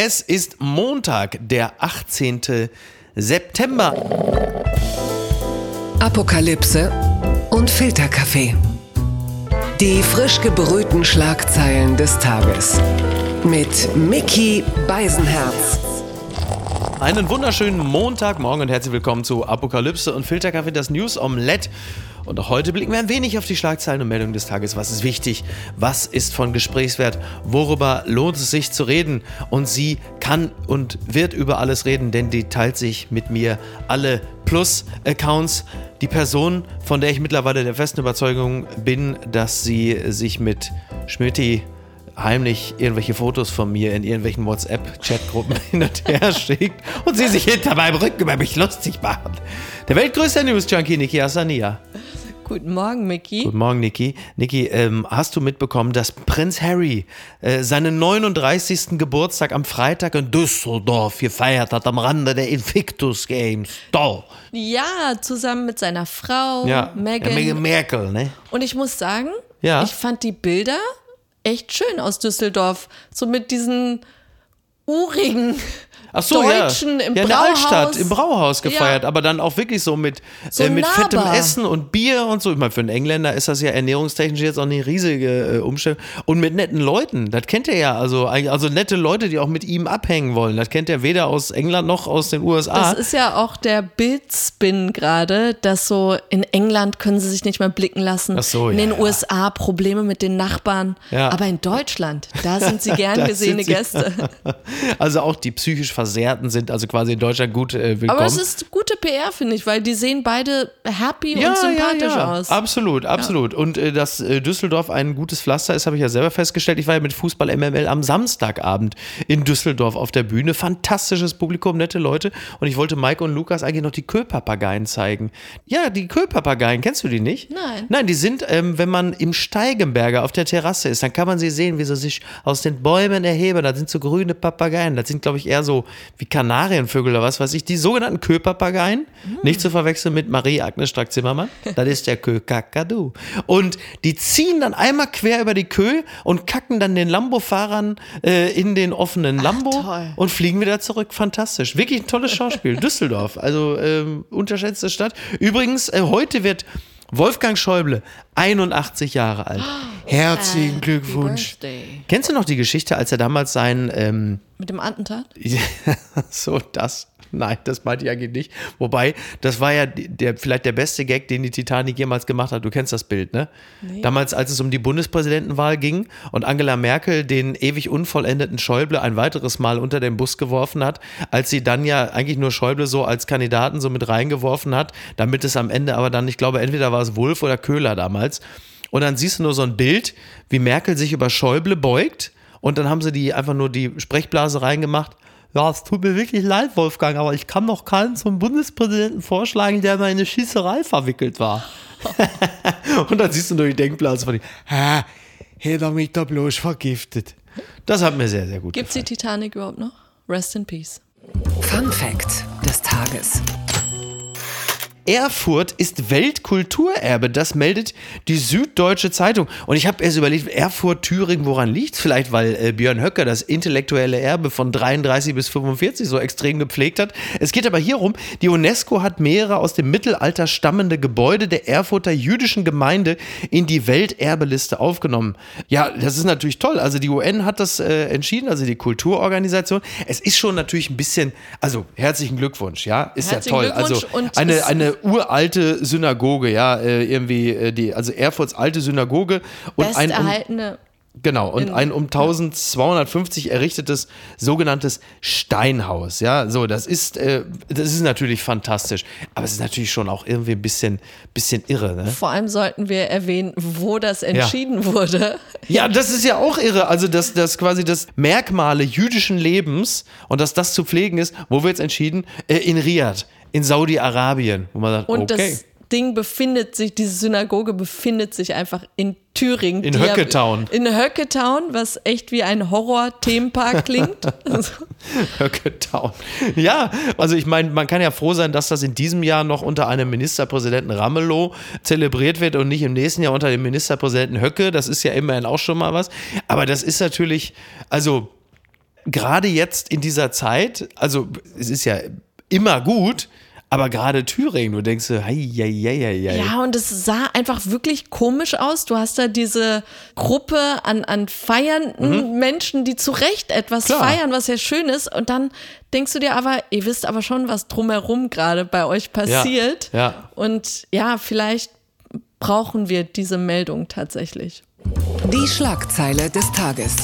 Es ist Montag, der 18. September. Apokalypse und Filterkaffee. Die frisch gebrühten Schlagzeilen des Tages. Mit Mickey Beisenherz. Einen wunderschönen Montagmorgen und herzlich willkommen zu Apokalypse und Filterkaffee, das News Omelette. Und auch heute blicken wir ein wenig auf die Schlagzeilen und Meldungen des Tages. Was ist wichtig? Was ist von Gesprächswert? Worüber lohnt es sich zu reden? Und sie kann und wird über alles reden, denn die teilt sich mit mir alle Plus-Accounts. Die Person, von der ich mittlerweile der festen Überzeugung bin, dass sie sich mit Schmidti heimlich irgendwelche Fotos von mir in irgendwelchen WhatsApp-Chatgruppen hin und her schickt und sie sich hinter meinem Rücken über mich lustig machen. Der weltgrößte News-Junkie Niki Asania. Guten Morgen, Mickey. Guten Morgen, Niki. Niki, ähm, hast du mitbekommen, dass Prinz Harry äh, seinen 39. Geburtstag am Freitag in Düsseldorf gefeiert hat, am Rande der Invictus Games? Doch. Ja, zusammen mit seiner Frau, Ja, Meghan. Ja, Merkel, ne? Und ich muss sagen, Ja. ich fand die Bilder echt schön aus Düsseldorf. So mit diesen urigen Ach so, Deutschen ja. im ja, in der Brauhaus. Altstadt, im Brauhaus gefeiert, Ja. aber dann auch wirklich so mit, So äh, mit fettem. Essen und Bier und so. Ich meine, für einen Engländer ist das ja ernährungstechnisch jetzt auch eine riesige äh, Umstellung. Und mit netten Leuten, das kennt er ja. Also, also nette Leute, die auch mit ihm abhängen wollen. Das kennt er weder aus England noch aus den USA. Das ist ja auch der Bildspin gerade, dass so in England können sie sich nicht mehr blicken lassen. Ach so, in ja, den. USA Probleme mit den Nachbarn. Aber in Deutschland, da sind sie gern gesehene Gäste. Also auch die psychisch Versehrten sind also quasi in Deutschland gut äh, willkommen. Aber es ist gute PR, finde ich, weil die sehen beide happy und sympathisch aus. Absolut, absolut. Und äh, dass äh, Düsseldorf ein gutes Pflaster ist, habe ich ja selber festgestellt. Ich war ja mit Fußball MML am Samstagabend in Düsseldorf auf der Bühne. Fantastisches Publikum, nette Leute. Und ich wollte Mike und Lukas eigentlich noch die Köhlpapageien zeigen. Ja, die Köhlpapageien, kennst du die nicht? Nein. Nein, die sind, ähm, wenn man im Steigenberger auf der Terrasse ist, dann kann man sie sehen, wie sie sich aus den Bäumen erheben. Da sind so grüne Papageien. Das sind, glaube ich, eher so wie Kanarienvögel oder was weiß ich. Die sogenannten Köpapageien. Nicht zu verwechseln mit Marie-Agnes Strack-Zimmermann. Das ist der Kö-Kakadu. Und die ziehen dann einmal quer über die Kö und kacken dann den Lambo-Fahrern äh, in den offenen Lambo toll. und fliegen wieder zurück. Fantastisch. Wirklich ein tolles Schauspiel. Düsseldorf, also ähm, unterschätzte Stadt. Übrigens, äh, heute wird Wolfgang Schäuble 81 Jahre alt. Herzlichen Glückwunsch. Kennst du noch die Geschichte, als er damals sein, ähm, Mit dem Attentat? so das, nein, das meinte ich eigentlich nicht. Wobei, das war ja der, vielleicht der beste Gag, den die Titanic jemals gemacht hat. Du kennst das Bild, ne? Damals, als es um die Bundespräsidentenwahl ging und Angela Merkel den ewig unvollendeten Schäuble ein weiteres Mal unter den Bus geworfen hat, als sie dann ja eigentlich nur Schäuble so als Kandidaten so mit reingeworfen hat, damit es am Ende aber dann, ich glaube, entweder war es Wulff oder Köhler damals. Und dann siehst du nur so ein Bild, wie Merkel sich über Schäuble beugt und dann haben sie die einfach nur die Sprechblase reingemacht. Ja, es tut mir wirklich leid, Wolfgang, aber ich kann noch keinen zum Bundespräsidenten vorschlagen, der mal in eine Schießerei verwickelt war. und dann siehst du nur die Denkblase von ihm. Ha, hätte er mich da bloß vergiftet. Das hat mir sehr, sehr gut Gibt's die Titanic überhaupt noch? Rest in Peace. Fun Fact des Tages. Erfurt ist Weltkulturerbe, das meldet die Süddeutsche Zeitung. Und ich habe erst überlegt, Erfurt, Thüringen, woran liegt Vielleicht, weil äh, Björn Höcker das intellektuelle Erbe von 33 bis 45 so extrem gepflegt hat. Es geht aber hier um, die UNESCO hat mehrere aus dem Mittelalter stammende Gebäude der Erfurter jüdischen Gemeinde in die Welterbeliste aufgenommen. Ja, das ist natürlich toll. Also die UN hat das äh, entschieden, also die Kulturorganisation. Es ist schon natürlich ein bisschen, also herzlichen Glückwunsch, ja, ist Herzlichen ja toll. Also eine, es- eine uralte Synagoge, ja, äh, irgendwie äh, die, also Erfurts alte Synagoge und ein um, Besterhaltene. genau und in- ein um 1250 errichtetes sogenanntes Steinhaus, ja, so das ist äh, das ist natürlich fantastisch, aber es ist natürlich schon auch irgendwie ein bisschen bisschen irre, ne? Vor allem sollten wir erwähnen, wo das entschieden wurde. Ja, das ist ja auch irre. Also, dass das quasi das Merkmale jüdischen Lebens und dass das zu pflegen ist, wo wird es entschieden? Äh, in Riyadh, in Saudi-Arabien, wo man sagt, Und okay. das Ding befindet sich, diese Synagoge befindet sich einfach in Thüringen. In ja- Höcketown. In Höcketown, was echt wie ein Horror-Themenpark klingt. Also, Höcketown. Ja, also ich meine, man kann ja froh sein, dass das in diesem Jahr noch unter einem Ministerpräsidenten Ramelow zelebriert wird und nicht im nächsten Jahr unter dem Ministerpräsidenten Höcke. Das ist ja immerhin auch schon mal was. Aber das ist natürlich, also gerade jetzt in dieser Zeit, also es ist ja immer gut, aber gerade Thüringen, du denkst so, hei, hei, hei, hei. Ja, und es sah einfach wirklich komisch aus. Du hast da diese Gruppe an, an feiernden mhm. Menschen, die zu Recht etwas Klar. feiern, was ja schön ist. Und dann denkst du dir aber, ihr wisst aber schon, was drumherum gerade bei euch passiert. Ja, ja. Und ja, vielleicht brauchen wir diese Meldung tatsächlich. Die Schlagzeile des Tages.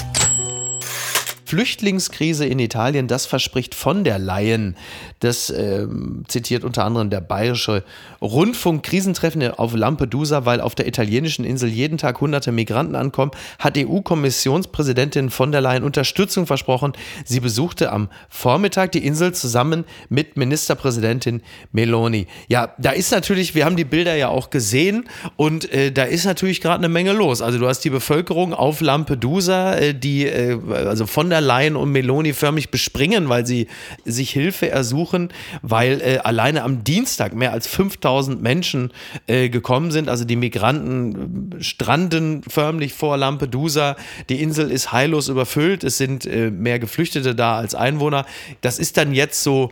Flüchtlingskrise in Italien, das verspricht von der Leyen. Das äh, zitiert unter anderem der bayerische Rundfunk. Krisentreffen auf Lampedusa, weil auf der italienischen Insel jeden Tag hunderte Migranten ankommen, hat EU-Kommissionspräsidentin von der Leyen Unterstützung versprochen. Sie besuchte am Vormittag die Insel zusammen mit Ministerpräsidentin Meloni. Ja, da ist natürlich, wir haben die Bilder ja auch gesehen und äh, da ist natürlich gerade eine Menge los. Also du hast die Bevölkerung auf Lampedusa, äh, die äh, also von der Leyen und Meloni förmlich bespringen, weil sie sich Hilfe ersuchen, weil äh, alleine am Dienstag mehr als 5000 Menschen äh, gekommen sind. Also die Migranten äh, stranden förmlich vor Lampedusa. Die Insel ist heillos überfüllt. Es sind äh, mehr Geflüchtete da als Einwohner. Das ist dann jetzt so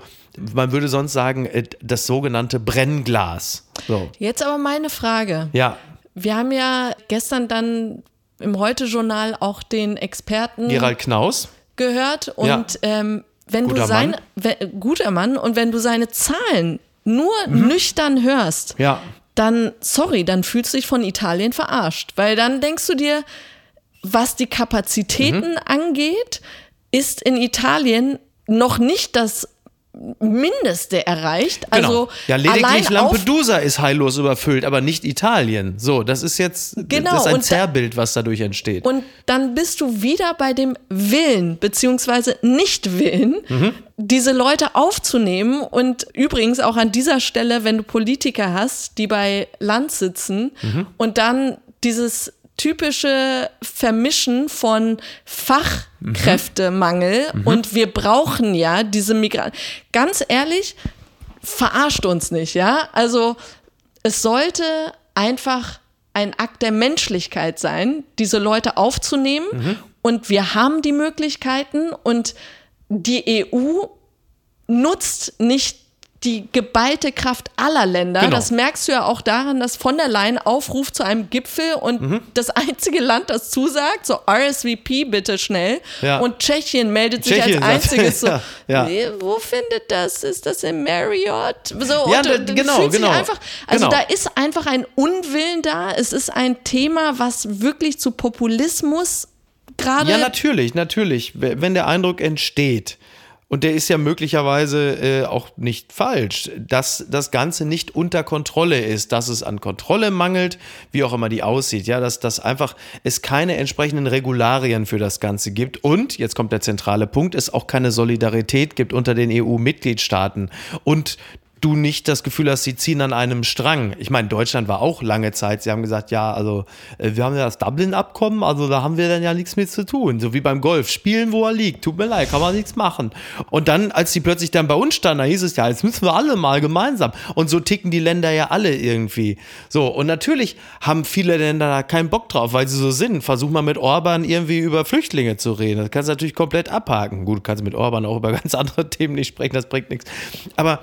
man würde sonst sagen, äh, das sogenannte Brennglas. So. Jetzt aber meine Frage. Ja. Wir haben ja gestern dann im Heute-Journal auch den Experten Gerald Knaus gehört und ja. ähm, wenn guter du sein wenn, guter Mann und wenn du seine Zahlen nur mhm. nüchtern hörst, ja. dann sorry, dann fühlst du dich von Italien verarscht, weil dann denkst du dir, was die Kapazitäten mhm. angeht, ist in Italien noch nicht das Mindeste erreicht. Genau. Also ja, lediglich Lampedusa ist heillos überfüllt, aber nicht Italien. So, das ist jetzt genau, das ist ein Zerrbild, was dadurch entsteht. Und dann bist du wieder bei dem Willen beziehungsweise Nichtwillen, mhm. diese Leute aufzunehmen. Und übrigens auch an dieser Stelle, wenn du Politiker hast, die bei Land sitzen mhm. und dann dieses typische Vermischen von Fachkräftemangel mhm. und wir brauchen ja diese Migranten. Ganz ehrlich, verarscht uns nicht, ja? Also es sollte einfach ein Akt der Menschlichkeit sein, diese Leute aufzunehmen mhm. und wir haben die Möglichkeiten und die EU nutzt nicht die geballte Kraft aller Länder. Genau. Das merkst du ja auch daran, dass von der Leyen aufruft zu einem Gipfel und mhm. das einzige Land, das zusagt, so RSVP bitte schnell. Ja. Und Tschechien meldet Tschechien sich als einziges so, ja, ja. Nee, wo findet das? Ist das in Marriott? So, ja, und, genau, genau. Einfach, also genau. da ist einfach ein Unwillen da. Es ist ein Thema, was wirklich zu Populismus gerade. Ja, natürlich, natürlich. Wenn der Eindruck entsteht, und der ist ja möglicherweise äh, auch nicht falsch, dass das Ganze nicht unter Kontrolle ist, dass es an Kontrolle mangelt, wie auch immer die aussieht, ja, dass das einfach es keine entsprechenden Regularien für das Ganze gibt. Und jetzt kommt der zentrale Punkt, es auch keine Solidarität gibt unter den EU-Mitgliedstaaten und du nicht das Gefühl hast, sie ziehen an einem Strang. Ich meine, Deutschland war auch lange Zeit, sie haben gesagt, ja, also äh, wir haben ja das Dublin-Abkommen, also da haben wir dann ja nichts mit zu tun. So wie beim Golf, spielen, wo er liegt, tut mir leid, kann man nichts machen. Und dann, als sie plötzlich dann bei uns standen, da hieß es ja, jetzt müssen wir alle mal gemeinsam. Und so ticken die Länder ja alle irgendwie. So, und natürlich haben viele Länder da keinen Bock drauf, weil sie so sind. Versuch mal mit Orban irgendwie über Flüchtlinge zu reden. Das kannst du natürlich komplett abhaken. Gut, du kannst mit Orban auch über ganz andere Themen nicht sprechen, das bringt nichts. Aber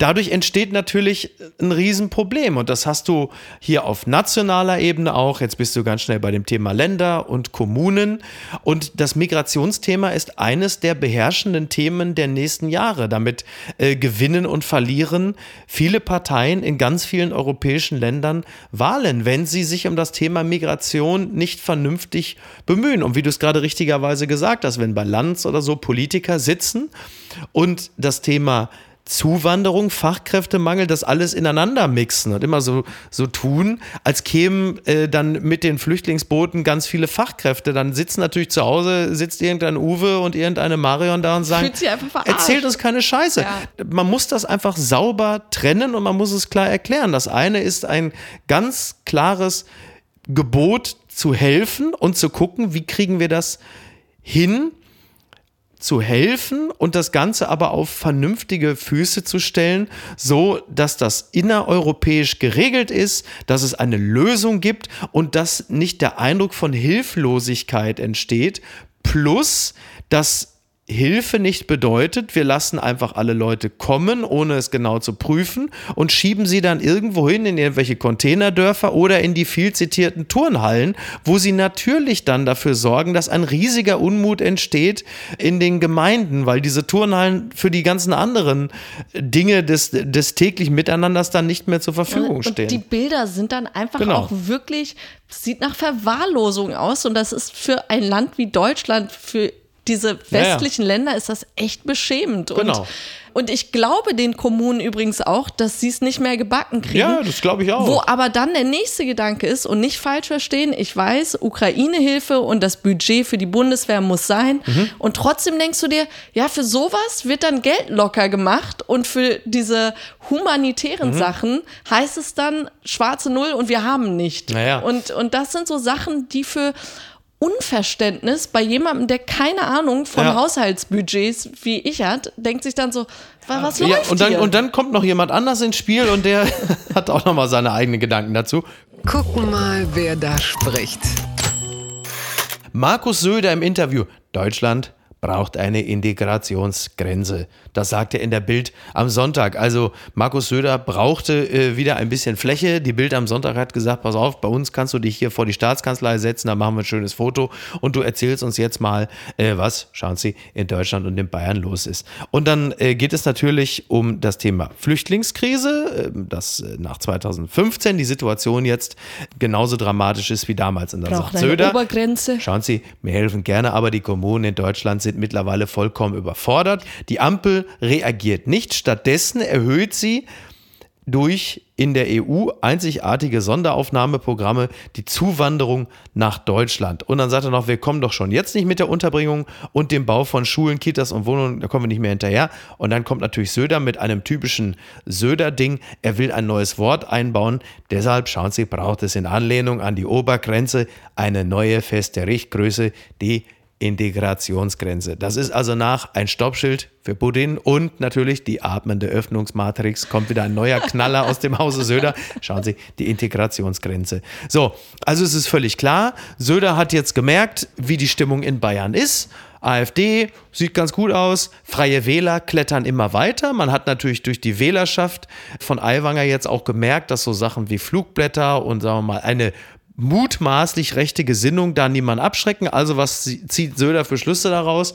dadurch entsteht natürlich ein Riesenproblem. Und das hast du hier auf nationaler Ebene auch. Jetzt bist du ganz schnell bei dem Thema Länder und Kommunen. Und das Migrationsthema ist eines der beherrschenden Themen der nächsten Jahre. Damit äh, gewinnen und verlieren viele Parteien in ganz vielen europäischen Ländern Wahlen, wenn sie sich um das Thema Migration nicht vernünftig bemühen. Und wie du es gerade richtigerweise gesagt hast, wenn bei Lanz oder so Politiker sitzen und das Thema Zuwanderung, Fachkräftemangel, das alles ineinander mixen und immer so, so tun, als kämen äh, dann mit den Flüchtlingsbooten ganz viele Fachkräfte. Dann sitzen natürlich zu Hause, sitzt irgendein Uwe und irgendeine Marion da und sagen, erzählt uns keine Scheiße. Ja. Man muss das einfach sauber trennen und man muss es klar erklären. Das eine ist ein ganz klares Gebot zu helfen und zu gucken, wie kriegen wir das hin, zu helfen und das Ganze aber auf vernünftige Füße zu stellen, so dass das innereuropäisch geregelt ist, dass es eine Lösung gibt und dass nicht der Eindruck von Hilflosigkeit entsteht, plus dass Hilfe nicht bedeutet, wir lassen einfach alle Leute kommen, ohne es genau zu prüfen und schieben sie dann irgendwo hin in irgendwelche Containerdörfer oder in die viel zitierten Turnhallen, wo sie natürlich dann dafür sorgen, dass ein riesiger Unmut entsteht in den Gemeinden, weil diese Turnhallen für die ganzen anderen Dinge des, des täglichen Miteinanders dann nicht mehr zur Verfügung stehen. Und die Bilder sind dann einfach genau. auch wirklich, sieht nach Verwahrlosung aus und das ist für ein Land wie Deutschland, für diese westlichen ja, ja. Länder ist das echt beschämend. Genau. Und, und ich glaube den Kommunen übrigens auch, dass sie es nicht mehr gebacken kriegen. Ja, das glaube ich auch. Wo aber dann der nächste Gedanke ist, und nicht falsch verstehen, ich weiß, Ukraine-Hilfe und das Budget für die Bundeswehr muss sein. Mhm. Und trotzdem denkst du dir, ja, für sowas wird dann Geld locker gemacht und für diese humanitären mhm. Sachen heißt es dann schwarze Null und wir haben nicht. Naja. Und, und das sind so Sachen, die für Unverständnis bei jemandem, der keine Ahnung von ja. Haushaltsbudgets wie ich hat, denkt sich dann so, was ja, läuft und dann, hier? Und dann kommt noch jemand anders ins Spiel und der hat auch noch mal seine eigenen Gedanken dazu. Gucken mal, wer da spricht. Markus Söder im Interview. Deutschland braucht eine Integrationsgrenze. Das sagt er in der Bild am Sonntag. Also Markus Söder brauchte äh, wieder ein bisschen Fläche. Die Bild am Sonntag hat gesagt, pass auf, bei uns kannst du dich hier vor die Staatskanzlei setzen, da machen wir ein schönes Foto und du erzählst uns jetzt mal, äh, was, schauen Sie, in Deutschland und in Bayern los ist. Und dann äh, geht es natürlich um das Thema Flüchtlingskrise, ähm, dass äh, nach 2015 die Situation jetzt genauso dramatisch ist wie damals. Und dann Braucht sagt Söder, Obergrenze. schauen Sie, mir helfen gerne, aber die Kommunen in Deutschland sind mittlerweile vollkommen überfordert. Die Ampel reagiert nicht. Stattdessen erhöht sie durch in der EU einzigartige Sonderaufnahmeprogramme die Zuwanderung nach Deutschland. Und dann sagt er noch, wir kommen doch schon jetzt nicht mit der Unterbringung und dem Bau von Schulen, Kitas und Wohnungen, da kommen wir nicht mehr hinterher. Und dann kommt natürlich Söder mit einem typischen Söder-Ding. Er will ein neues Wort einbauen. Deshalb, schauen Sie, braucht es in Anlehnung an die Obergrenze eine neue feste Richtgröße, die Integrationsgrenze. Das ist also nach ein Stoppschild für Putin und natürlich die atmende Öffnungsmatrix. Kommt wieder ein neuer Knaller aus dem Hause Söder. Schauen Sie, die Integrationsgrenze. So, also es ist völlig klar, Söder hat jetzt gemerkt, wie die Stimmung in Bayern ist. AfD sieht ganz gut aus. Freie Wähler klettern immer weiter. Man hat natürlich durch die Wählerschaft von Aiwanger jetzt auch gemerkt, dass so Sachen wie Flugblätter und sagen wir mal eine mutmaßlich rechte Gesinnung da niemand abschrecken. Also was zieht Söder für Schlüsse daraus?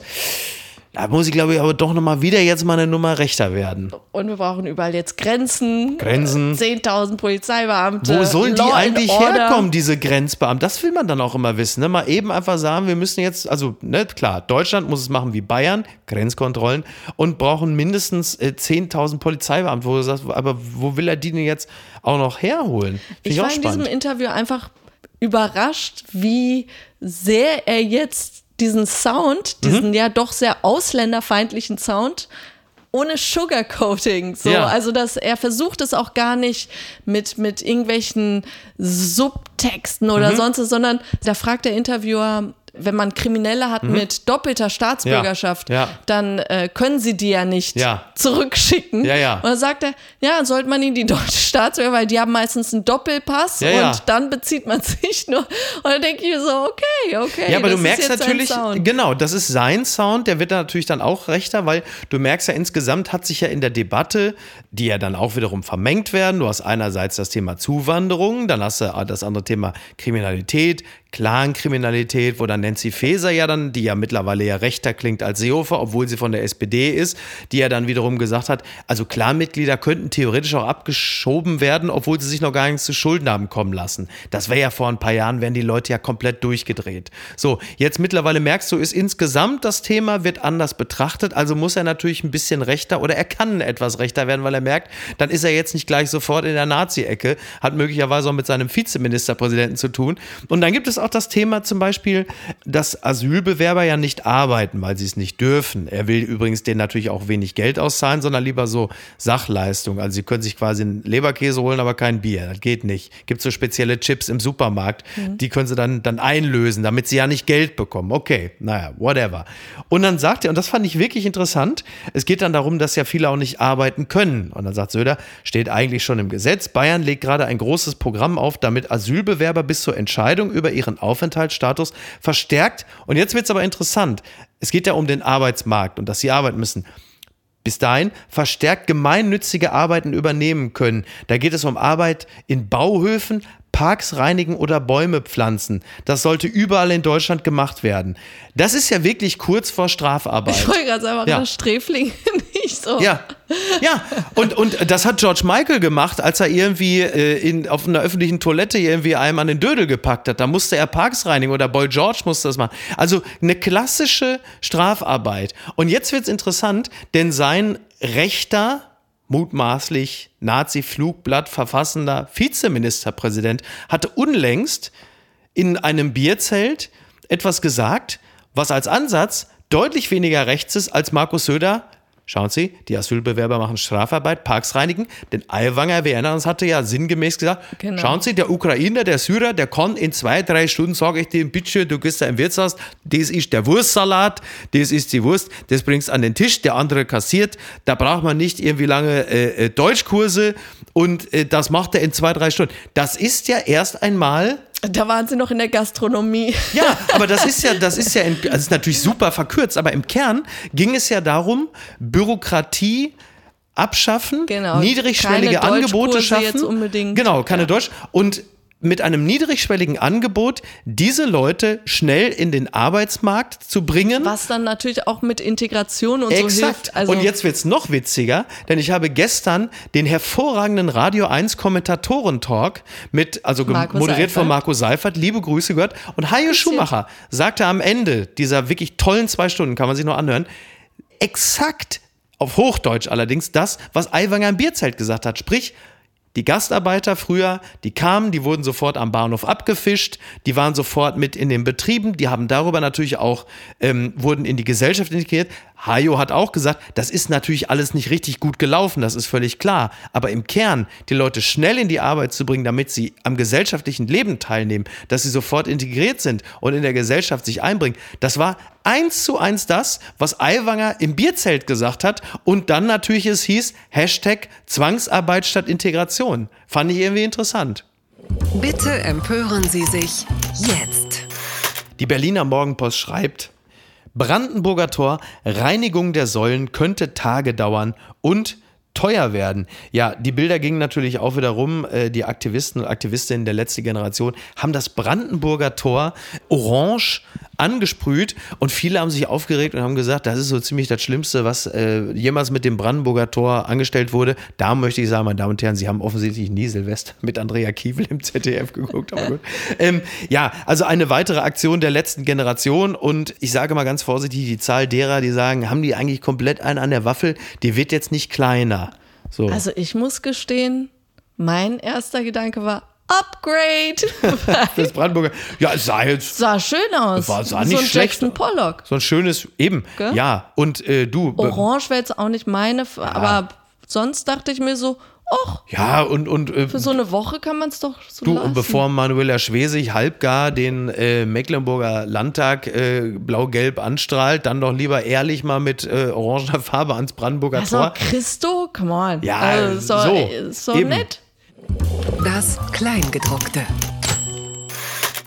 Da muss ich, glaube ich, aber doch nochmal wieder jetzt mal eine Nummer rechter werden. Und wir brauchen überall jetzt Grenzen. Grenzen. 10.000 Polizeibeamte. Wo sollen die eigentlich herkommen, diese Grenzbeamten? Das will man dann auch immer wissen. Ne? Mal eben einfach sagen, wir müssen jetzt, also ne, klar, Deutschland muss es machen wie Bayern, Grenzkontrollen, und brauchen mindestens äh, 10.000 Polizeibeamte. Wo du sagst, aber wo will er die denn jetzt auch noch herholen? Find ich, ich war in diesem Interview einfach überrascht, wie sehr er jetzt diesen Sound, diesen mhm. ja doch sehr ausländerfeindlichen Sound, ohne Sugarcoating. So. Ja. Also, dass er versucht es auch gar nicht mit, mit irgendwelchen Subtexten oder mhm. sonst, sondern da fragt der Interviewer, wenn man Kriminelle hat mhm. mit doppelter Staatsbürgerschaft, ja, ja. dann äh, können sie die ja nicht ja. zurückschicken. Und dann sagt er, ja, dann sollte man ihnen die deutsche Staatsbürger, weil die haben meistens einen Doppelpass und dann bezieht man sich nur. Und dann denke ich so, okay, okay. Ja, aber du merkst natürlich, genau, das ist sein Sound, der wird da natürlich dann auch rechter, weil du merkst ja insgesamt hat sich ja in der Debatte, die ja dann auch wiederum vermengt werden, du hast einerseits das Thema Zuwanderung, dann hast du das andere Thema Kriminalität, Clankriminalität, wo dann Nancy Faeser ja dann, die ja mittlerweile ja rechter klingt als Seehofer, obwohl sie von der SPD ist, die ja dann wiederum gesagt hat, also Clanmitglieder könnten theoretisch auch abgeschoben werden, obwohl sie sich noch gar nichts zu Schulden haben kommen lassen. Das wäre ja vor ein paar Jahren, wären die Leute ja komplett durchgedreht. So, jetzt mittlerweile merkst du, ist insgesamt das Thema wird anders betrachtet, also muss er natürlich ein bisschen rechter oder er kann etwas rechter werden, weil er merkt, dann ist er jetzt nicht gleich sofort in der Nazi-Ecke, hat möglicherweise auch mit seinem Vizeministerpräsidenten zu tun. Und dann gibt es auch auch das Thema zum Beispiel, dass Asylbewerber ja nicht arbeiten, weil sie es nicht dürfen. Er will übrigens denen natürlich auch wenig Geld auszahlen, sondern lieber so Sachleistung. Also sie können sich quasi einen Leberkäse holen, aber kein Bier. Das geht nicht. Gibt so spezielle Chips im Supermarkt, mhm. die können sie dann, dann einlösen, damit sie ja nicht Geld bekommen. Okay, naja, whatever. Und dann sagt er, und das fand ich wirklich interessant, es geht dann darum, dass ja viele auch nicht arbeiten können. Und dann sagt Söder, steht eigentlich schon im Gesetz, Bayern legt gerade ein großes Programm auf, damit Asylbewerber bis zur Entscheidung über ihren besseren Aufenthaltsstatus verstärkt. Und jetzt wird es aber interessant. Es geht ja um den Arbeitsmarkt und dass sie arbeiten müssen. Bis dahin verstärkt gemeinnützige Arbeiten übernehmen können. Da geht es um Arbeit in Bauhöfen, Parks reinigen oder Bäume pflanzen. Das sollte überall in Deutschland gemacht werden. Das ist ja wirklich kurz vor Strafarbeit. Ich wollte gerade sagen, ja. Sträfling nicht so. Ja, ja. Und, und das hat George Michael gemacht, als er irgendwie äh, in, auf einer öffentlichen Toilette irgendwie einem an den Dödel gepackt hat. Da musste er Parks reinigen oder Boy George musste das machen. Also eine klassische Strafarbeit. Und jetzt wird es interessant, denn sein rechter mutmaßlich Nazi-Flugblatt verfassender Vizeministerpräsident, hatte unlängst in einem Bierzelt etwas gesagt, was als Ansatz deutlich weniger rechts ist als Markus Söder Schauen Sie, die Asylbewerber machen Strafarbeit, Parks reinigen. Denn Aiwanger, wir erinnern uns, hatte ja sinngemäß gesagt, genau. schauen Sie, der Ukrainer, der Syrer, der kann in zwei, drei Stunden, sage ich dir, bitte, du gehst da im Wirtshaus, das ist der Wurstsalat, das ist die Wurst, das bringst an den Tisch, der andere kassiert. Da braucht man nicht irgendwie lange äh, äh Deutschkurse und äh, das macht er in zwei, drei Stunden. Das ist ja erst einmal da waren sie noch in der Gastronomie. Ja, aber das ist ja, das ist ja, in, also ist natürlich super verkürzt, aber im Kern ging es ja darum, Bürokratie abschaffen, genau. niedrigschwellige Angebote schaffen. Jetzt unbedingt. Genau, keine ja. Deutsch. Und mit einem niedrigschwelligen Angebot diese Leute schnell in den Arbeitsmarkt zu bringen. Was dann natürlich auch mit Integration und Exakt. so hilft. Also und jetzt wird es noch witziger, denn ich habe gestern den hervorragenden Radio 1 Kommentatoren-Talk mit, also Marco moderiert Seifert. von Marco Seifert, liebe Grüße gehört. Und Hajo Schumacher sagte am Ende dieser wirklich tollen zwei Stunden, kann man sich noch anhören, exakt auf Hochdeutsch allerdings das, was Aiwanger im Bierzelt gesagt hat. Sprich, die Gastarbeiter früher, die kamen, die wurden sofort am Bahnhof abgefischt, die waren sofort mit in den Betrieben, die haben darüber natürlich auch, ähm, wurden in die Gesellschaft integriert. Hajo hat auch gesagt, das ist natürlich alles nicht richtig gut gelaufen, das ist völlig klar. Aber im Kern, die Leute schnell in die Arbeit zu bringen, damit sie am gesellschaftlichen Leben teilnehmen, dass sie sofort integriert sind und in der Gesellschaft sich einbringen, das war eins zu eins das, was Aiwanger im Bierzelt gesagt hat und dann natürlich es hieß, Hashtag Zwangsarbeit statt Integration. Fand ich irgendwie interessant. Bitte empören Sie sich jetzt. Die Berliner Morgenpost schreibt, Brandenburger Tor, Reinigung der Säulen könnte Tage dauern und teuer werden. Ja, die Bilder gingen natürlich auch wieder rum. Äh, die Aktivisten und Aktivistinnen der letzten Generation haben das Brandenburger Tor orange angesprüht und viele haben sich aufgeregt und haben gesagt, das ist so ziemlich das Schlimmste, was äh, jemals mit dem Brandenburger Tor angestellt wurde. Da möchte ich sagen, meine Damen und Herren, Sie haben offensichtlich nie Silvester mit Andrea Kiewel im ZDF geguckt. Ähm, ja, also eine weitere Aktion der letzten Generation und ich sage mal ganz vorsichtig, die Zahl derer, die sagen, haben die eigentlich komplett einen an der Waffel, die wird jetzt nicht kleiner. So. Also ich muss gestehen, mein erster Gedanke war, Upgrade. Fürs Brandenburger. Ja, es sah jetzt. Sah schön aus. War, sah nicht so ein schlecht. Jackson Pollock. So ein schönes, eben. Gell? Ja, und äh, du. Orange wäre jetzt auch nicht meine, ja. aber sonst dachte ich mir so, Och, ja, und. und äh, für so eine Woche kann man es doch so Du, lassen. und bevor Manuela Schwesig halbgar den äh, Mecklenburger Landtag äh, blau-gelb anstrahlt, dann doch lieber ehrlich mal mit äh, orangener Farbe ans Brandenburger also, Tor. Christo, come on. Ja, also, so, so nett. Das Kleingedruckte.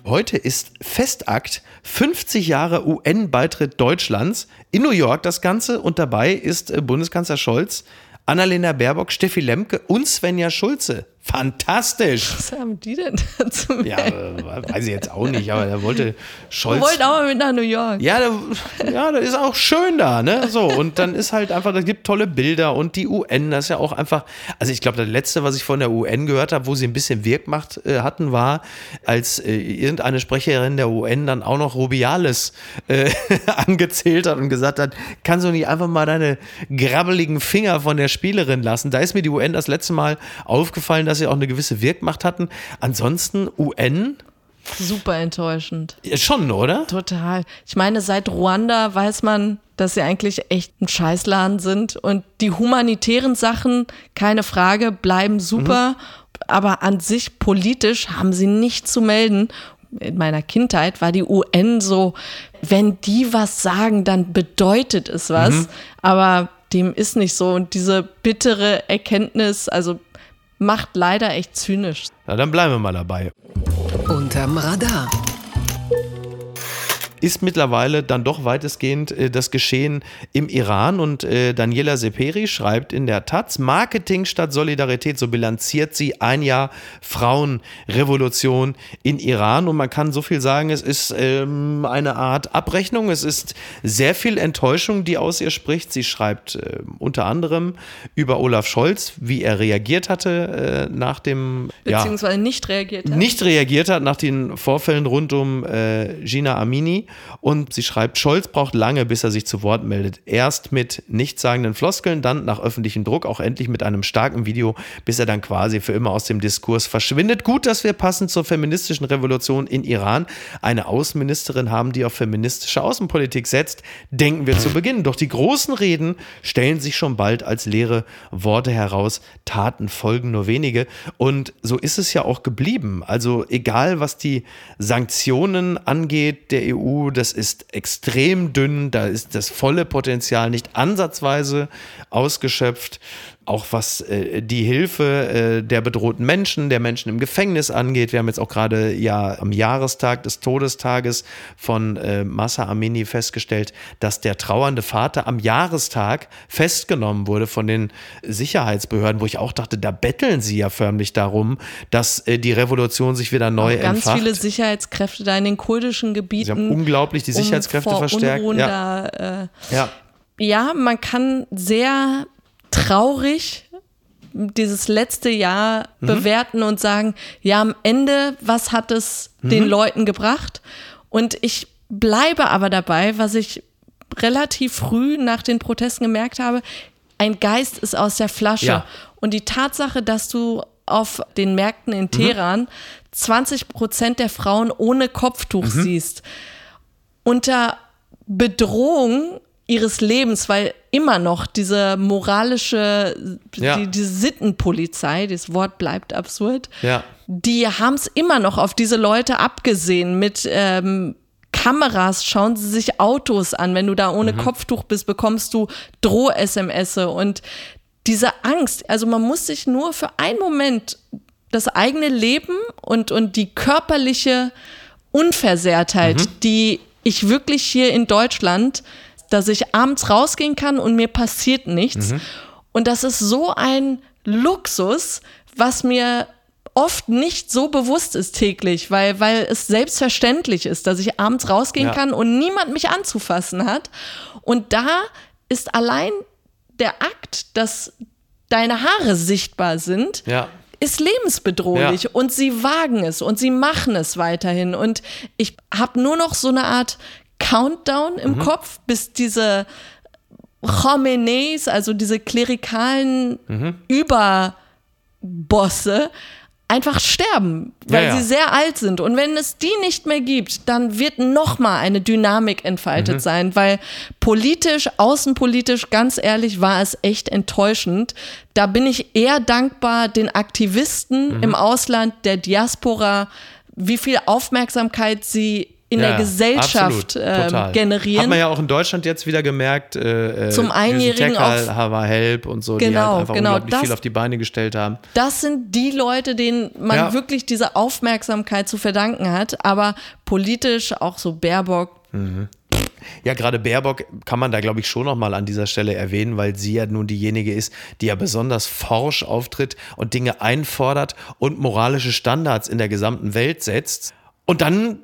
Heute ist Festakt 50 Jahre UN-Beitritt Deutschlands in New York das Ganze und dabei ist äh, Bundeskanzler Scholz, Annalena Baerbock, Steffi Lemke und Svenja Schulze. Fantastisch. Was haben die denn dazu? Ja, weiß ich jetzt auch nicht, aber er wollte Scholz. Wir wollten auch mal mit nach New York. Ja, da, ja, das ist auch schön da, ne? So, und dann ist halt einfach, da gibt tolle Bilder und die UN, das ist ja auch einfach, also ich glaube, das letzte, was ich von der UN gehört habe, wo sie ein bisschen Wirkmacht äh, hatten, war, als äh, irgendeine Sprecherin der UN dann auch noch Rubiales äh, angezählt hat und gesagt hat, kannst du nicht einfach mal deine grabbeligen Finger von der Spielerin lassen? Da ist mir die UN das letzte Mal aufgefallen, dass sie auch eine gewisse Wirkmacht hatten. Ansonsten UN. Super enttäuschend. Ja, schon, oder? Total. Ich meine, seit Ruanda weiß man, dass sie eigentlich echt ein Scheißladen sind und die humanitären Sachen, keine Frage, bleiben super. Mhm. Aber an sich politisch haben sie nichts zu melden. In meiner Kindheit war die UN so, wenn die was sagen, dann bedeutet es was. Mhm. Aber dem ist nicht so. Und diese bittere Erkenntnis, also macht leider echt zynisch. Na, dann bleiben wir mal dabei. Unterm Radar. Ist mittlerweile dann doch weitestgehend äh, das Geschehen im Iran. Und äh, Daniela Seperi schreibt in der Taz, Marketing statt Solidarität, so bilanziert sie ein Jahr Frauenrevolution in Iran. Und man kann so viel sagen, es ist ähm, eine Art Abrechnung, es ist sehr viel Enttäuschung, die aus ihr spricht. Sie schreibt äh, unter anderem über Olaf Scholz, wie er reagiert hatte äh, nach dem... Beziehungsweise ja, nicht reagiert hat. Nicht reagiert hat nach den Vorfällen rund um äh, Gina Amini. Und sie schreibt, Scholz braucht lange, bis er sich zu Wort meldet. Erst mit nichtssagenden Floskeln, dann nach öffentlichem Druck, auch endlich mit einem starken Video, bis er dann quasi für immer aus dem Diskurs verschwindet. Gut, dass wir passend zur feministischen Revolution in Iran eine Außenministerin haben, die auf feministische Außenpolitik setzt. Denken wir zu Beginn. Doch die großen Reden stellen sich schon bald als leere Worte heraus. Taten folgen nur wenige. Und so ist es ja auch geblieben. Also egal, was die Sanktionen angeht der EU, das ist extrem dünn, da ist das volle Potenzial nicht ansatzweise ausgeschöpft auch was äh, die Hilfe äh, der bedrohten Menschen, der Menschen im Gefängnis angeht. Wir haben jetzt auch gerade ja am Jahrestag des Todestages von äh, Massa Amini festgestellt, dass der trauernde Vater am Jahrestag festgenommen wurde von den Sicherheitsbehörden, wo ich auch dachte, da betteln sie ja förmlich darum, dass äh, die Revolution sich wieder neu auch ganz entfacht. viele Sicherheitskräfte da in den kurdischen Gebieten. Sie haben unglaublich die Sicherheitskräfte um vor verstärkt. Unruhen Ja. Da, äh, ja. ja, man kann sehr traurig dieses letzte Jahr Mhm. bewerten und sagen, ja, am Ende, was hat es Mhm. den Leuten gebracht? Und ich bleibe aber dabei, was ich relativ früh nach den Protesten gemerkt habe, ein Geist ist aus der Flasche. Ja. Und die Tatsache, dass du auf den Märkten Mhm. in Teheran 20 Prozent der Frauen ohne Kopftuch Mhm. siehst, unter Bedrohung ihres Lebens, weil immer noch diese moralische, Ja. die, diese Sittenpolizei, das Wort bleibt absurd, Ja. die haben es immer noch auf diese Leute abgesehen mit ähm, Kameras, schauen sie sich Autos an. Wenn du da ohne Kopftuch bist, bekommst du Droh-SMS und diese Angst, also man muss sich nur für einen Moment das eigene Leben und, und die körperliche Unversehrtheit, die ich wirklich hier in Deutschland, dass ich abends rausgehen kann und mir passiert nichts. Und das ist so ein Luxus, was mir oft nicht so bewusst ist täglich, weil, weil es selbstverständlich ist, dass ich abends rausgehen Ja. kann und niemand mich anzufassen hat. Und da ist allein der Akt, dass deine Haare sichtbar sind, Ja. ist lebensbedrohlich Ja. und sie wagen es und sie machen es weiterhin. Und ich habe nur noch so eine Art Countdown im Mhm. Kopf, bis diese Khomeinis, also diese klerikalen Mhm. Überbosse, einfach sterben, weil Ja, ja. sie sehr alt sind. Und wenn es die nicht mehr gibt, dann wird noch mal eine Dynamik entfaltet Mhm. sein, weil politisch, außenpolitisch, ganz ehrlich, war es echt enttäuschend. Da bin ich eher dankbar den Aktivisten Mhm. im Ausland, der Diaspora, wie viel Aufmerksamkeit sie in der Gesellschaft absolut, total. generieren. Hat man ja auch in Deutschland jetzt wieder gemerkt. Äh, äh, Zum Einjährigen auf- Hava Help und so, die Genau, halt einfach genau, unglaublich das- viel auf die Beine gestellt haben. das sind die Leute, denen man Ja. wirklich diese Aufmerksamkeit zu verdanken hat. Aber politisch auch so Baerbock, Ja, gerade Baerbock kann man da, glaube ich, schon nochmal an dieser Stelle erwähnen, weil sie ja nun diejenige ist, die ja besonders forsch auftritt und Dinge einfordert und moralische Standards in der gesamten Welt setzt. Und dann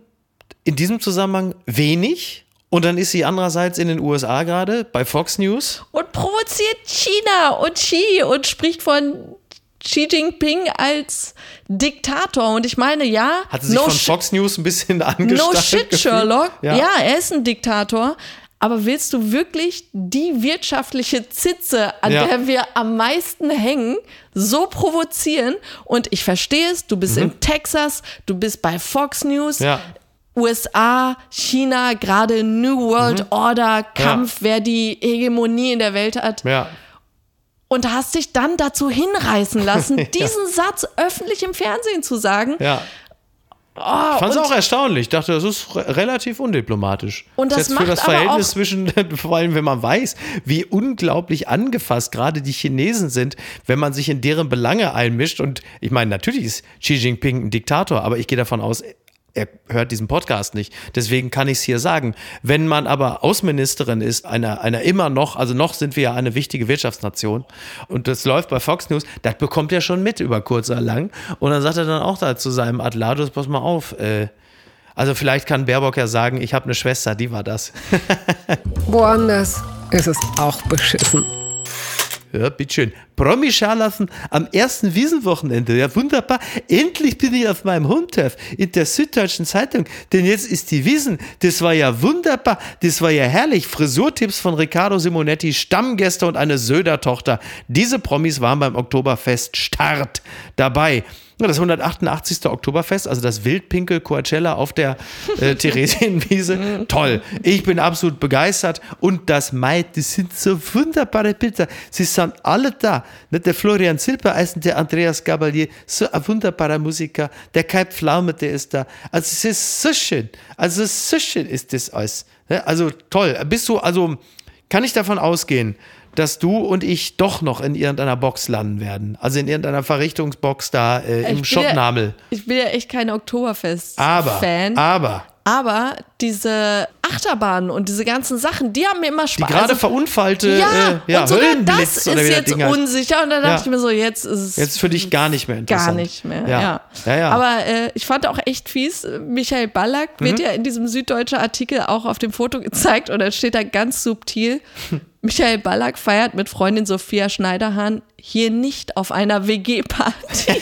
in diesem Zusammenhang wenig. Und dann ist sie andererseits in den USA gerade bei Fox News. und provoziert China und Xi und spricht von Xi Jinping als Diktator. Und ich meine, ja, Hat sie sich no, von Fox News ein bisschen angestachelt no shit, gefühlt? Sherlock. Ja. Ja. er ist ein Diktator. Aber willst du wirklich die wirtschaftliche Zitze, an Ja. der wir am meisten hängen, so provozieren? Und ich verstehe es, du bist in Texas, du bist bei Fox News. Mhm. Ja. USA, China, gerade New World Order, Kampf, wer die Hegemonie in der Welt hat. Ja. Und hast dich dann dazu hinreißen lassen, diesen Satz öffentlich im Fernsehen zu sagen. Ja. Oh, Ich fand es auch erstaunlich. Ich dachte, das ist re relativ undiplomatisch. Und Ist das jetzt für macht das Verhältnis auch- zwischen, vor allem wenn man weiß, wie unglaublich angefasst gerade die Chinesen sind, wenn man sich in deren Belange einmischt. Und ich meine, natürlich ist Xi Jinping ein Diktator, aber ich gehe davon aus, er hört diesen Podcast nicht. Deswegen kann ich es hier sagen. Wenn man aber Außenministerin ist, einer, einer immer noch, also noch sind wir ja eine wichtige Wirtschaftsnation und das läuft bei Fox News, das bekommt er schon mit über kurz oder lang. Und dann sagt er dann auch da zu seinem Atlatus, pass mal auf, äh, also vielleicht kann Baerbock ja sagen, ich habe eine Schwester, die war das. Woanders ist es auch beschissen. Ja, bitteschön. Promi-Scharlaffen am ersten Wiesenwochenende. Ja, wunderbar. Endlich bin ich auf meinem Hundturf in der Süddeutschen Zeitung. Denn jetzt ist die Wiesen. Das war ja wunderbar. Das war ja herrlich. Frisurtipps von Riccardo Simonetti, Stammgäste und eine Söder-Tochter. Diese Promis waren beim Oktoberfest Start dabei. Das 188. Oktoberfest, also das Wildpinkel Coachella auf der äh, Theresienwiese. Toll. Ich bin absolut begeistert. Und das Mai, das sind so wunderbare Bilder. Sie sind alle da. Der Florian Silbereisen, der Andreas Gabalier, so ein wunderbarer Musiker. Der Kai Pflaume, der ist da. Also es ist so schön. Also so schön ist das alles. Also toll. Bist du, also kann ich davon ausgehen, dass du und ich doch noch in irgendeiner Box landen werden. Also in irgendeiner Verrichtungsbox da äh, im Schottnamel. Ja, ich bin ja echt kein Oktoberfest-Fan. Aber, aber, aber diese Achterbahnen und diese ganzen Sachen, die haben mir immer Spaß. Die gerade verunfallte ja, äh, ja, und sogar das ist jetzt Ding heißt. unsicher und dann dachte Ja. ich mir so, jetzt ist es Jetzt für dich gar nicht mehr interessant. gar nicht mehr. Ja. Ja, Ja, ja. Aber äh, ich fand auch echt fies, Michael Ballack Mhm. wird ja in diesem süddeutschen Artikel auch auf dem Foto gezeigt und dann steht da ganz subtil, Michael Ballack feiert mit Freundin Sophia Schneiderhahn hier nicht auf einer WG-Party.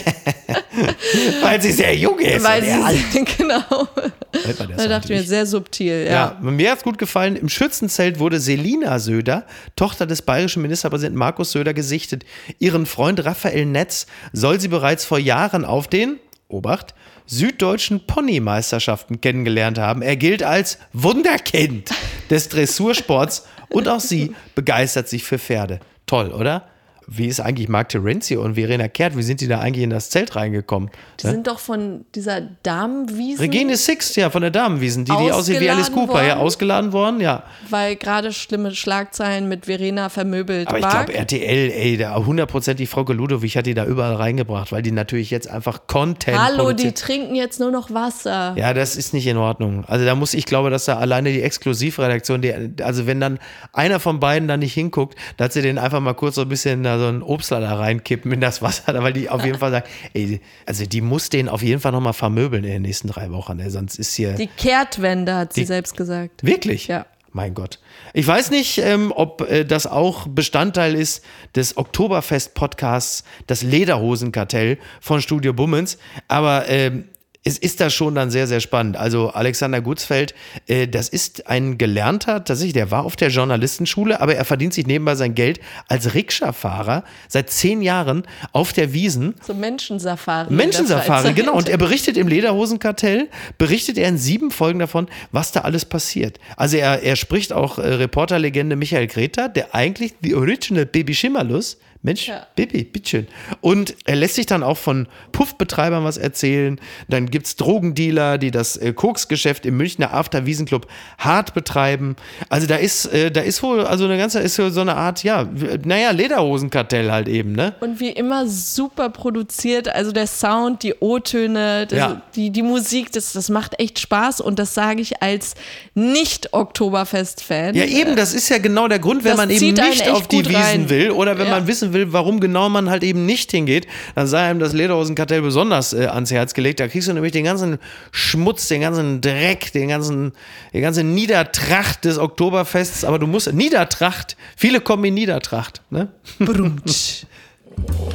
Weil sie sehr jung ist. weil sie, genau. Man das Da dachte ich mir, sehr subtil, ja. Ja, mir hat's gut gefallen. Im Schützenzelt wurde Selina Söder, Tochter des bayerischen Ministerpräsidenten Markus Söder, gesichtet. Ihren Freund Raphael Netz soll sie bereits vor Jahren auf den, Obacht, süddeutschen Ponymeisterschaften kennengelernt haben. Er gilt als Wunderkind des Dressursports und auch sie begeistert sich für Pferde. Toll, oder? Wie ist eigentlich Mark Terenzi und Verena Kehrt? Wie sind die da eigentlich in das Zelt reingekommen? Die sind doch von dieser Damenwiese. Regine Sixt, ja, von der Damenwiesen, die, die aussieht wie Alice Cooper, ja, worden? ausgeladen worden, ja. weil gerade schlimme Schlagzeilen mit Verena vermöbelt Aber ich glaube, RTL, ey, da hundertprozentig Frau Ludowig hat die da überall reingebracht, weil die natürlich jetzt einfach Content Hallo, die produziert. trinken jetzt nur noch Wasser. Ja, das ist nicht in Ordnung. Also da muss ich glaube, dass da alleine die Exklusivredaktion, die, also wenn dann einer von beiden da nicht hinguckt, dass sie den einfach mal kurz so ein bisschen da so einen Obstler da reinkippen in das Wasser, weil die auf jeden Fall sagen, ey, also die muss den auf jeden Fall nochmal vermöbeln in den nächsten drei Wochen, ey, sonst ist hier Die Kehrtwende, hat sie Die- selbst gesagt. Wirklich? Ja. Mein Gott. Ich weiß nicht, ähm, ob äh, das auch Bestandteil ist des Oktoberfest-Podcasts, das Lederhosenkartell von Studio Bummens, aber ähm, es ist da schon dann sehr, sehr spannend. Also Alexander Gutzfeld, äh, das ist ein Gelernter, tatsächlich, der war auf der Journalistenschule, aber er verdient sich nebenbei sein Geld als Rikscha-Fahrer seit zehn Jahren auf der Wiesen. So Menschensafari. Menschensafari, genau. Und er berichtet im Lederhosenkartell, berichtet er in sieben Folgen davon, was da alles passiert. Also er, er spricht auch äh, Reporterlegende Michael Greta, der eigentlich die Original Baby Schimmerlus, Mensch, Ja. Baby, bitteschön. Und er lässt sich dann auch von Puffbetreibern was erzählen. Dann gibt es Drogendealer, die das äh, Koksgeschäft im Münchner After Wiesenclub hart betreiben. Also da ist, äh, da ist wohl, also eine ganze, ist so eine Art, ja, naja, Lederhosenkartell halt eben, ne? Und wie immer super produziert, also der Sound, die O-Töne, Ja. die, die Musik, das, das macht echt Spaß und das sage ich als Nicht-Oktoberfest-Fan. Ja, eben, das ist ja genau der Grund, wenn Das man eben nicht auf die Wiesen rein. will oder wenn Ja. man wissen will, warum genau man halt eben nicht hingeht, dann sei einem das Lederhosenkartell besonders äh, ans Herz gelegt. Da kriegst du nämlich den ganzen Schmutz, den ganzen Dreck, den ganzen, die ganze Niedertracht des Oktoberfests. Aber du musst, Niedertracht, viele kommen in Niedertracht. Ne?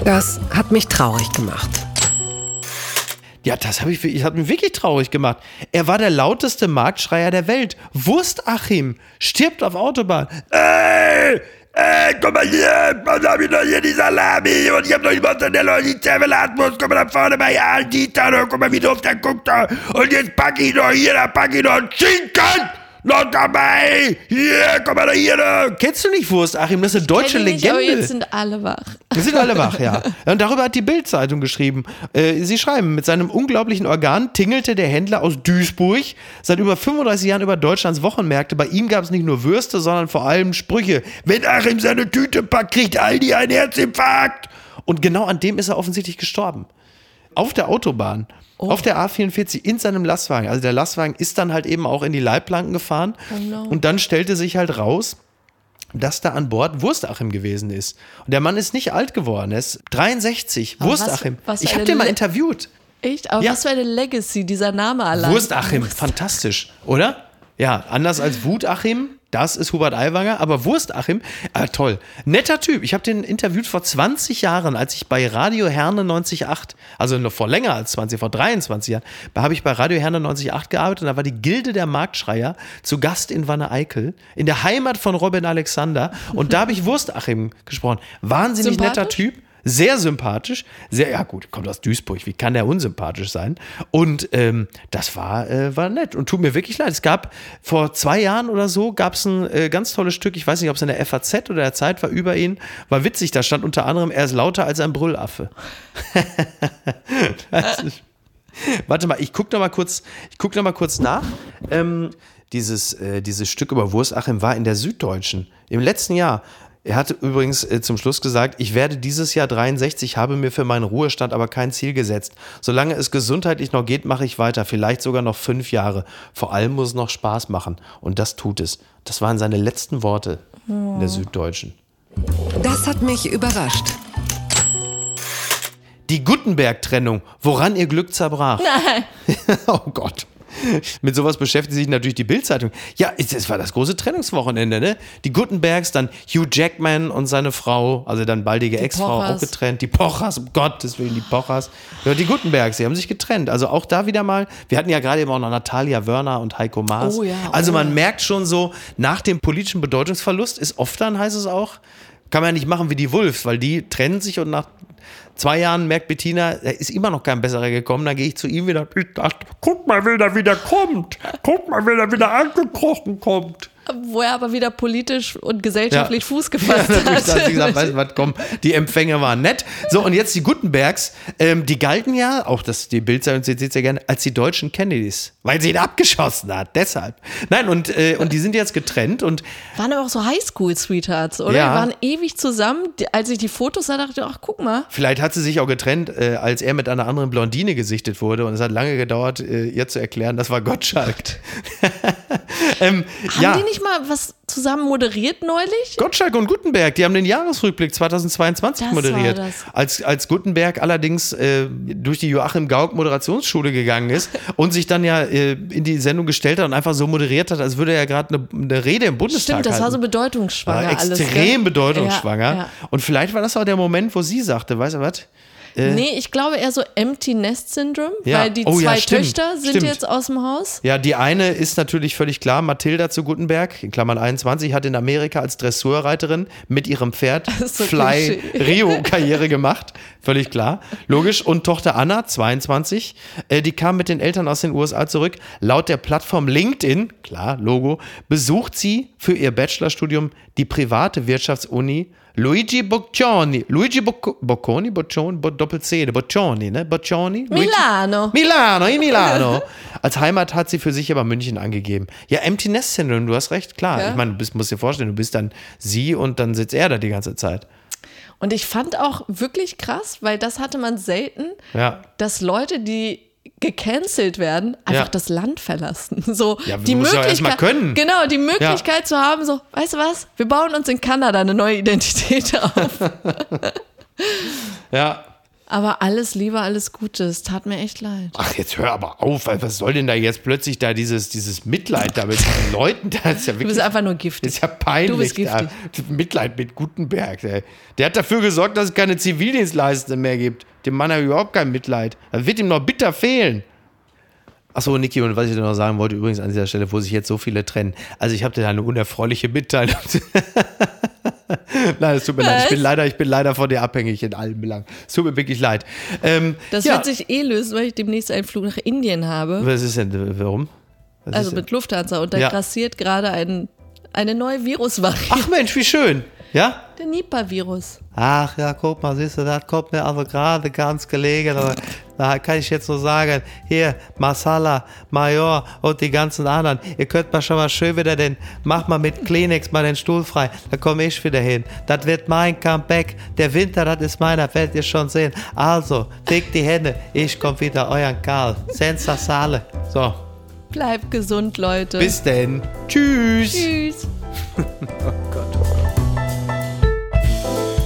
Das hat mich traurig gemacht. Ja, das habe ich, ich hat mich wirklich traurig gemacht. Er war der lauteste Marktschreier der Welt. Wurst Achim stirbt auf Autobahn. Ey, ey, komm mal hier, was hab ich noch hier die Salami und ich hab noch die Mozzarella und die Zervelatwurst. Komm mal da vorne bei Al Dieter, da, guck Noch dabei! Hier, komm mal da hier! Kennst du nicht Wurst, Achim? Das ist eine deutsche Kenn ich nicht, Legende. Aber jetzt sind alle wach. Wir sind alle wach, ja. Und darüber hat die Bild-Zeitung geschrieben. Äh, sie schreiben, mit seinem unglaublichen Organ tingelte der Händler aus Duisburg seit über 35 Jahren über Deutschlands Wochenmärkte. Bei ihm gab es nicht nur Würste, sondern vor allem Sprüche. Wenn Achim seine Tüte packt, kriegt Aldi einen Herzinfarkt. Und genau an dem ist er offensichtlich gestorben. Auf der Autobahn. Oh. Auf der A44 in seinem Lastwagen. Also der Lastwagen ist dann halt eben auch in die Leitplanken gefahren. Oh no. Und dann stellte sich halt raus, dass da an Bord Wurstachim gewesen ist. Und der Mann ist nicht alt geworden, er ist 63. Aber was- Wurstachim. was ich für habe den mal interviewt. Echt? Aber Ja. was für eine Legacy, dieser Name allein. Wurstachim, fantastisch, oder? Ja, anders als Wutachim, das ist Hubert Aiwanger, aber Wurstachim, ah, toll. Netter Typ. Ich habe den interviewt vor 20 Jahren, als ich bei Radio Herne 98.8, also noch vor länger als 20, vor 23 Jahren, da habe ich bei Radio Herne 98.8 gearbeitet und da war die Gilde der Marktschreier zu Gast in Wanne Eickel, in der Heimat von Robin Alexander und da habe ich Wurstachim gesprochen. Wahnsinnig netter? Typ. Sehr sympathisch, sehr, ja gut, kommt aus Duisburg, wie kann der unsympathisch sein? Und ähm, das war, äh, war nett und tut mir wirklich leid. Es gab vor zwei Jahren oder so, gab es ein äh, ganz tolles Stück, ich weiß nicht, ob es in der FAZ oder der Zeit war, über ihn, war witzig, da stand unter anderem, er ist lauter als ein Brüllaffe. warte mal, ich gucke noch mal kurz, guck noch kurz nach. Ähm, dieses, äh, dieses Stück über Wurstachim war in der Süddeutschen im letzten Jahr. Er hatte übrigens äh, zum Schluss gesagt, ich werde dieses Jahr 63, habe mir für meinen Ruhestand aber kein Ziel gesetzt. Solange es gesundheitlich noch geht, mache ich weiter, vielleicht sogar noch fünf Jahre. Vor allem muss es noch Spaß machen. Und das tut es. Das waren seine letzten Worte in der Süddeutschen. Das hat mich überrascht. Die Gutenberg-Trennung, woran ihr Glück zerbrach. Nein. oh Gott. Mit sowas beschäftigt sich natürlich die Bildzeitung. Ja, es war das große Trennungswochenende, ne? Die Gutenbergs, dann Hugh Jackman und seine Frau, also dann baldige Ex-Frau auch getrennt. Die Pochers, um Gottes Willen, die Pochers. Ja, die Gutenbergs, die haben sich getrennt. Also auch da wieder mal, wir hatten ja gerade eben auch noch Natalia Wörner und Heiko Maas. Oh ja, also oh man ja. merkt schon so, nach dem politischen Bedeutungsverlust ist oft dann, heißt es auch, kann man ja nicht machen wie die Wolves, weil die trennen sich und nach zwei Jahren merkt Bettina, da ist immer noch kein besserer gekommen. Dann gehe ich zu ihm wieder. Ich dachte, guck mal, wer da wieder kommt. Guck mal, wer da wieder angekrochen kommt. Wo er aber wieder politisch und gesellschaftlich Ja. Fuß gefasst Ja, hat hat. gesagt, weißt du was, komm, die Empfänge waren nett. So, und jetzt die Gutenbergs, ähm, die galten ja, auch das, die Bildzeitung zitiert sehr gerne, als die deutschen Kennedys, weil sie ihn abgeschossen hat, deshalb. Nein, und, äh, und die sind jetzt getrennt und Waren aber auch so Highschool-Sweethearts, oder? Ja. Die waren ewig zusammen. Als ich die Fotos sah, dachte ich, ach, guck mal. Vielleicht hat sie sich auch getrennt, äh, als er mit einer anderen Blondine gesichtet wurde. Und es hat lange gedauert, äh, ihr zu erklären, das war Gottschalk. ähm, Haben ja, die nicht mal was zusammen moderiert neulich? Gottschalk und Gutenberg, die haben den Jahresrückblick 2022 Das moderiert. war. Als, als Gutenberg allerdings äh, durch die Joachim Gauck Moderationsschule gegangen ist und sich dann ja äh, in die Sendung gestellt hat und einfach so moderiert hat, als würde er gerade eine, eine Rede im Bundestag Stimmt, das war halten. so bedeutungsschwanger war alles. extrem gell? bedeutungsschwanger. Ja, ja. Und vielleicht war das auch der Moment, wo sie sagte, weißt du was? Nee, ich glaube eher so Empty Nest Syndrome, Ja. weil die Oh ja, zwei stimmt, Töchter sind stimmt. jetzt aus dem Haus. Ja, die eine ist natürlich völlig klar, Mathilda zu Gutenberg, in Klammern 21, hat in Amerika als Dressurreiterin mit ihrem Pferd so Fly Klischee. Rio Karriere gemacht. Völlig klar. Logisch. Und Tochter Anna, 22, äh, die kam mit den Eltern aus den USA zurück. Laut der Plattform LinkedIn, klar, Logo, besucht sie für ihr Bachelorstudium die private Wirtschaftsuni Luigi Boccioni. Luigi Bocco- Bocconi, Boccioni, Bo Doppel-C, Boccioni, ne? Boccioni? Luigi- Milano. Milano, in Milano. Als Heimat hat sie für sich aber München angegeben. Ja, Empty Nest Syndrome, du hast recht, klar. Ja. Ich meine, du bist, musst dir vorstellen, du bist dann sie und dann sitzt er da die ganze Zeit. Und ich fand auch wirklich krass, weil das hatte man selten, Ja. dass Leute, die gecancelt werden, einfach Ja. das Land verlassen. So Ja, die ja Möglichkeit, können. genau, die Möglichkeit zu haben, so, weißt du was, wir bauen uns in Kanada eine neue Identität auf. Ja. Aber alles Liebe, alles Gute, es tat mir echt leid. Ach, jetzt hör aber auf, was soll denn da jetzt plötzlich da dieses, dieses Mitleid da mit den Leuten? Das ist ja Du wirklich bist einfach nur das giftig. ist ja peinlich. Du bist da. Mitleid mit Gutenberg. Ey. Der hat dafür gesorgt, dass es keine Zivildienstleistende mehr gibt. Dem Mann habe ich überhaupt kein Mitleid. Das wird ihm noch bitter fehlen. Achso, Niki, und was ich dir noch sagen wollte, übrigens an dieser Stelle, wo sich jetzt so viele trennen. Also ich habe dir da eine unerfreuliche Mitteilung. Nein, es tut mir leid. Ich bin, Was? leider, ich bin leider von dir abhängig in allen Belangen. Es tut mir wirklich leid. Ähm, Das ja. wird sich eh lösen, weil ich demnächst einen Flug nach Indien habe. Was ist denn, warum? Was Also mit Lufthansa. Und da Ja. grassiert gerade ein, eine neue Virusvariante. Ach Mensch, wie schön. Ja? Der Nipah-Virus. Ach ja, guck mal, siehst du, das kommt mir also gerade ganz gelegen. Da kann ich jetzt nur sagen, hier, Masala, Major und die ganzen anderen, ihr könnt mal schon mal schön wieder den, mach mal mit Kleenex mal den Stuhl frei, da komme ich wieder hin. Das wird mein Comeback. Der Winter, das ist meiner, werdet ihr schon sehen. Also, fickt die Hände, ich komm wieder, euren Karl. Senza Sale. So, Bleibt gesund, Leute. bis denn. Tschüss. Tschüss.